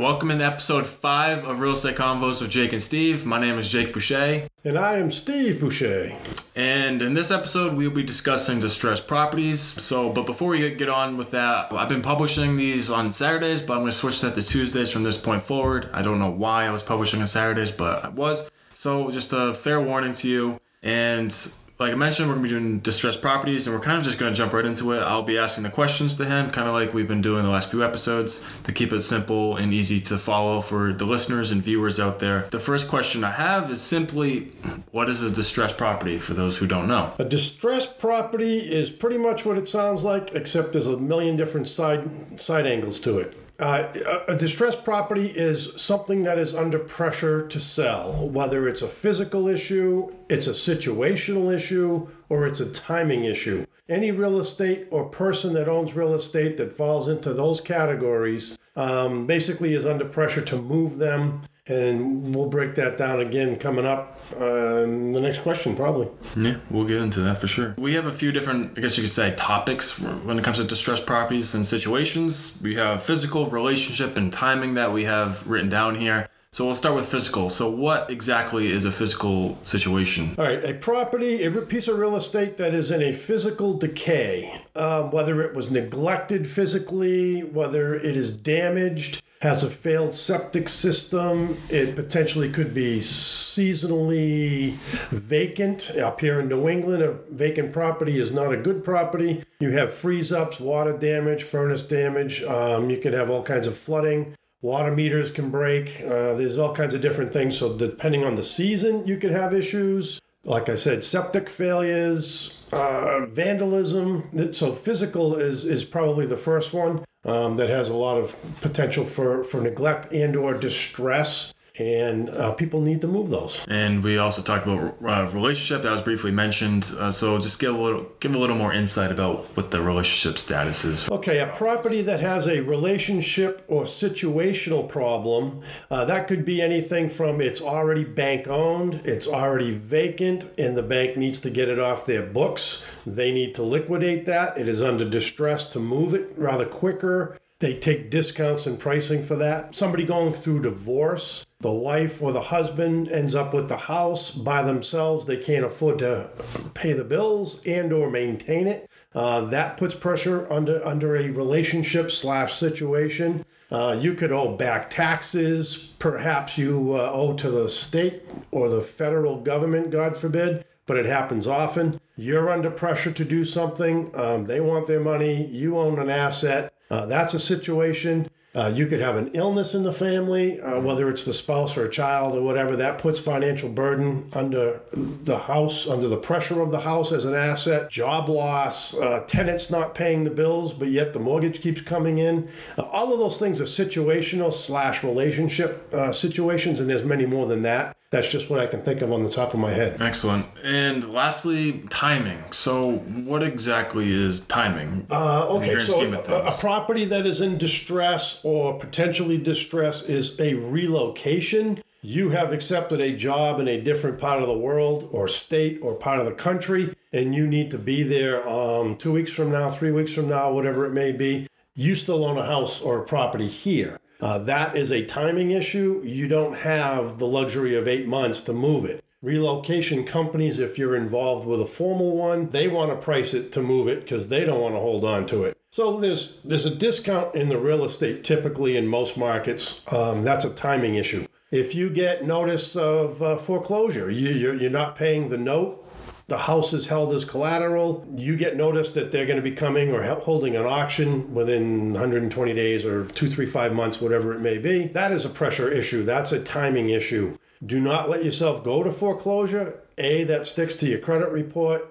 Welcome into episode five of Real Estate Convos with Jake and Steve. My name is Jake Boucher. And I am Steve Boucher. And in this episode, we'll be discussing distressed properties. So, but before we get on with that, I've been publishing these on Saturdays, but I'm going to switch that to Tuesdays from this point forward. I don't know why I was publishing on Saturdays, but I was. So, just a fair warning to you. And like I mentioned, we're gonna be doing distressed properties, and we're kind of just gonna jump right into it. I'll be asking the questions to him, kind of like we've been doing the last few episodes, to keep it simple and easy to follow for the listeners and viewers out there. The first question I have is simply, what is a distressed property? For those who don't know, a distressed property is pretty much what it sounds like, except there's a million different side side angles to it. Uh, a distressed property is something that is under pressure to sell, whether it's a physical issue, it's a situational issue, or it's a timing issue. Any real estate or person that owns real estate that falls into those categories um, basically is under pressure to move them and we'll break that down again coming up uh, in the next question probably yeah we'll get into that for sure we have a few different i guess you could say topics when it comes to distressed properties and situations we have physical relationship and timing that we have written down here so we'll start with physical. So what exactly is a physical situation? All right, a property, a piece of real estate that is in a physical decay, um, whether it was neglected physically, whether it is damaged, has a failed septic system. It potentially could be seasonally vacant. Up here in New England, a vacant property is not a good property. You have freeze ups, water damage, furnace damage. Um, you can have all kinds of flooding. Water meters can break. Uh, there's all kinds of different things. So, depending on the season, you could have issues. Like I said, septic failures, uh, vandalism. So, physical is, is probably the first one um, that has a lot of potential for, for neglect and or distress and uh, people need to move those. And we also talked about uh, relationship that was briefly mentioned. Uh, so just give a little give a little more insight about what the relationship status is. Okay, a property that has a relationship or situational problem uh, that could be anything from it's already bank owned, it's already vacant, and the bank needs to get it off their books. They need to liquidate that. It is under distress to move it rather quicker. They take discounts and pricing for that. Somebody going through divorce the wife or the husband ends up with the house by themselves. They can't afford to pay the bills and or maintain it. Uh, that puts pressure under under a relationship slash situation. Uh, you could owe back taxes. Perhaps you uh, owe to the state or the federal government god forbid but it happens often. You're under pressure to do something. Um, they want their money. You own an asset uh, that's a situation uh, you could have an illness in the family, uh, whether it's the spouse or a child or whatever. That puts financial burden under the house, under the pressure of the house as an asset. Job loss, uh, tenants not paying the bills, but yet the mortgage keeps coming in. Uh, all of those things are situational slash relationship uh, situations, and there's many more than that that's just what I can think of on the top of my head. Excellent. And lastly, timing. So, what exactly is timing? Uh, okay, so a, a, property that is in distress or potentially distress is a relocation. You have accepted a job in a different part of the world or state or part of the country, and you need to be there um, two weeks from now, three weeks from now, whatever it may be. You still own a house or a property here. Uh, that is a timing issue. You don't have the luxury of eight months to move it. Relocation companies, if you're involved with a formal one, they want to price it to move it because they don't want to hold on to it. So there's there's a discount in the real estate typically in most markets. Um, that's a timing issue. If you get notice of uh, foreclosure, you, you're, you're not paying the note the house is held as collateral. You get notice that they're going to be coming or holding an auction within 120 days or two, three, five months, whatever it may be. That is a pressure issue. That's a timing issue. Do not let yourself go to foreclosure. A, that sticks to your credit report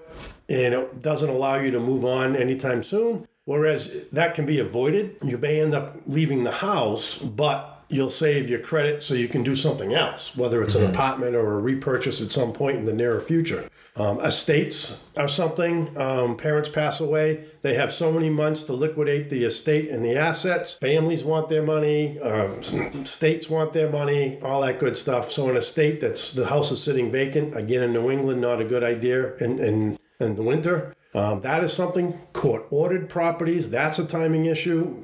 and it doesn't allow you to move on anytime soon. Whereas that can be avoided. You may end up leaving the house, but you'll save your credit so you can do something else, whether it's mm-hmm. an apartment or a repurchase at some point in the near future. Um, estates are something. Um, parents pass away. They have so many months to liquidate the estate and the assets. Families want their money. Um, states want their money. All that good stuff. So an estate that's the house is sitting vacant again in New England, not a good idea in in, in the winter. Um, that is something court ordered properties. That's a timing issue.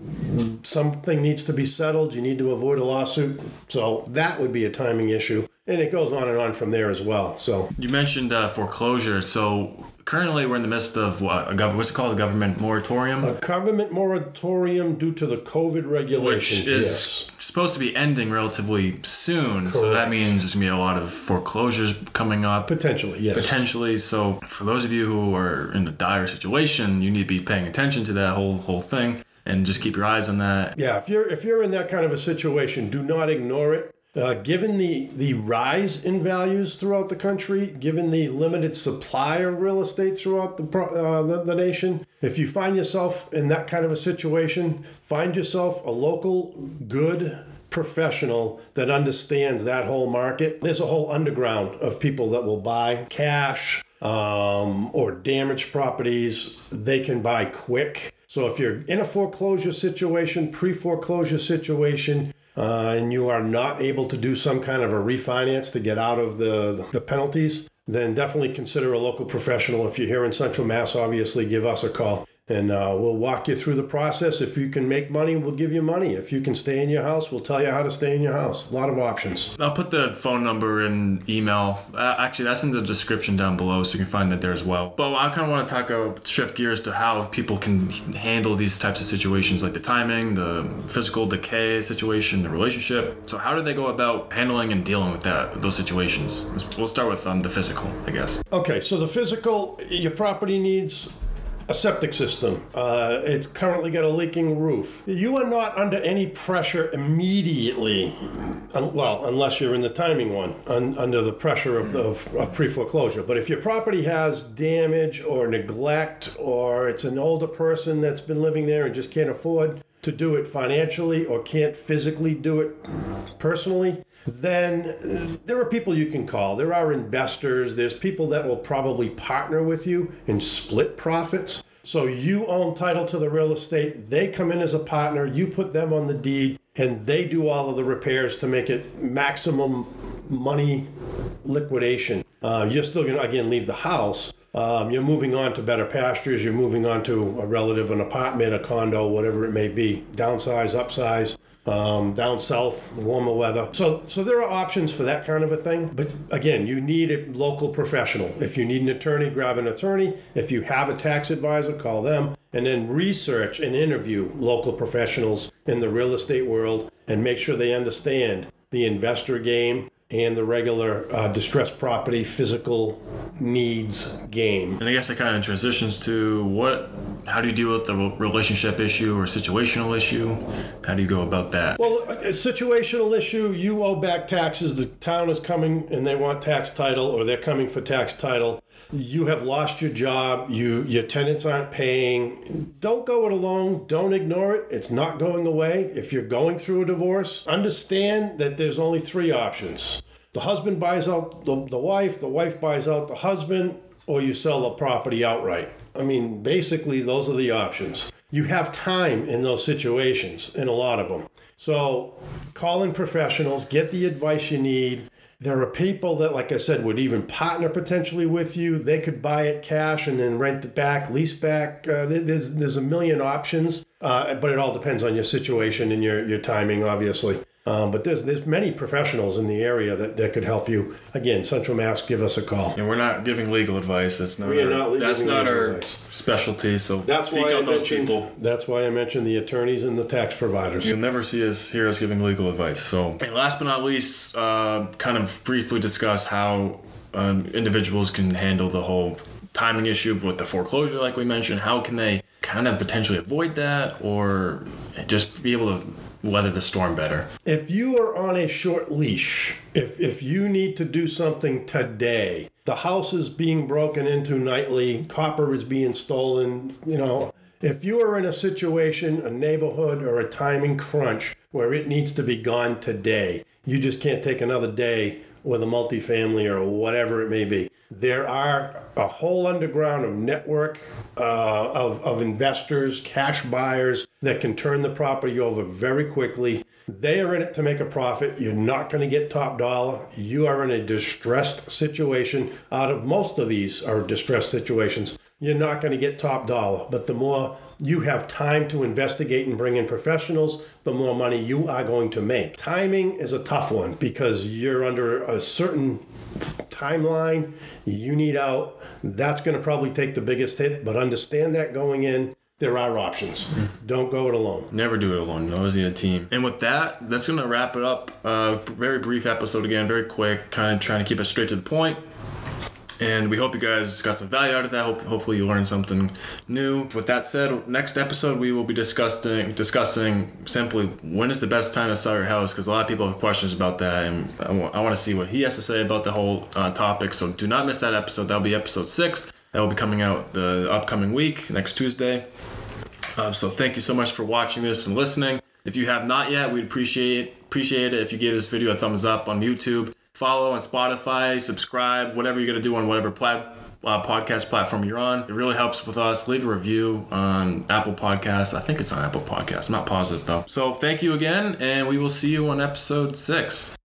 Something needs to be settled. You need to avoid a lawsuit. So that would be a timing issue. And it goes on and on from there as well. So you mentioned uh, foreclosure. So currently we're in the midst of what a gov- what's it called? A government moratorium? A government moratorium due to the covid regulations which is yes. supposed to be ending relatively soon Correct. so that means there's going to be a lot of foreclosures coming up. Potentially yes. Potentially so for those of you who are in a dire situation you need to be paying attention to that whole whole thing and just keep your eyes on that. Yeah if you're if you're in that kind of a situation do not ignore it uh, given the, the rise in values throughout the country, given the limited supply of real estate throughout the, uh, the, the, nation, if you find yourself in that kind of a situation, find yourself a local good professional that understands that whole market. There's a whole underground of people that will buy cash um, or damaged properties. They can buy quick. So if you're in a foreclosure situation, pre foreclosure situation, uh, and you are not able to do some kind of a refinance to get out of the, the penalties, then definitely consider a local professional. If you're here in Central Mass, obviously give us a call and uh, we'll walk you through the process. If you can make money, we'll give you money. If you can stay in your house, we'll tell you how to stay in your house. A lot of options. I'll put the phone number and email. Uh, actually, that's in the description down below, so you can find that there as well. But I kind of want to talk about shift gears to how people can handle these types of situations, like the timing, the physical decay situation, the relationship. So how do they go about handling and dealing with that those situations? We'll start with um, the physical, I guess. Okay, so the physical, your property needs a septic system. Uh, it's currently got a leaking roof. You are not under any pressure immediately, well, unless you're in the timing one, un, under the pressure of, of, of pre foreclosure. But if your property has damage or neglect, or it's an older person that's been living there and just can't afford to do it financially or can't physically do it personally, then uh, there are people you can call. There are investors. There's people that will probably partner with you and split profits. So you own title to the real estate. They come in as a partner. You put them on the deed, and they do all of the repairs to make it maximum money liquidation. Uh, you're still going to again leave the house. Um, you're moving on to better pastures. You're moving on to a relative, an apartment, a condo, whatever it may be. Downsize, upsize um, down south, warmer weather. So, so there are options for that kind of a thing. But again, you need a local professional. If you need an attorney, grab an attorney. If you have a tax advisor, call them. And then research and interview local professionals in the real estate world and make sure they understand the investor game and the regular uh, distressed property physical needs game. And I guess it kind of transitions to what, how do you deal with the relationship issue or situational issue? How do you go about that? Well, a situational issue, you owe back taxes. The town is coming and they want tax title, or they're coming for tax title. You have lost your job. You your tenants aren't paying. Don't go it alone. Don't ignore it. It's not going away. If you're going through a divorce, understand that there's only three options the husband buys out the, the wife, the wife buys out the husband, or you sell the property outright. I mean, basically, those are the options. You have time in those situations, in a lot of them. So call in professionals, get the advice you need. There are people that, like I said, would even partner potentially with you. They could buy it cash and then rent it back, lease back. Uh, there's there's a million options, uh, but it all depends on your situation and your your timing, obviously. Um, but there's there's many professionals in the area that, that could help you. Again, Central Mass, give us a call. And we're not giving legal advice. That's not. We our, not that's not our advice. specialty. So that's why I mentioned, That's why I mentioned the attorneys and the tax providers. You'll never see us hear us giving legal advice. So, and last but not least, uh, kind of briefly discuss how um, individuals can handle the whole timing issue with the foreclosure, like we mentioned. How can they kind of potentially avoid that, or just be able to weather the storm better. If you are on a short leash, if if you need to do something today, the house is being broken into nightly, copper is being stolen, you know, if you are in a situation, a neighborhood or a timing crunch where it needs to be gone today, you just can't take another day with a multifamily or whatever it may be. There are a whole underground of network uh, of, of investors, cash buyers that can turn the property over very quickly. They are in it to make a profit. You're not going to get top dollar. You are in a distressed situation. Out of most of these are distressed situations. you're not going to get top dollar. But the more you have time to investigate and bring in professionals, the more money you are going to make. Timing is a tough one because you're under a certain timeline you need out. That's going to probably take the biggest hit, but understand that going in. There are options. Don't go it alone. Never do it alone. Always need a team. And with that, that's going to wrap it up. Uh, very brief episode again, very quick, kind of trying to keep it straight to the point. And we hope you guys got some value out of that. Hope, hopefully you learned something new. With that said, next episode we will be discussing discussing simply when is the best time to sell your house because a lot of people have questions about that, and I want, want to see what he has to say about the whole uh, topic. So do not miss that episode. That'll be episode six. That will be coming out the upcoming week, next Tuesday. Uh, so thank you so much for watching this and listening. If you have not yet, we'd appreciate appreciate it if you gave this video a thumbs up on YouTube follow on Spotify, subscribe, whatever you're to do on whatever plat- uh, podcast platform you're on. It really helps with us. Leave a review on Apple Podcasts. I think it's on Apple Podcasts. I'm not positive though. So thank you again, and we will see you on episode six.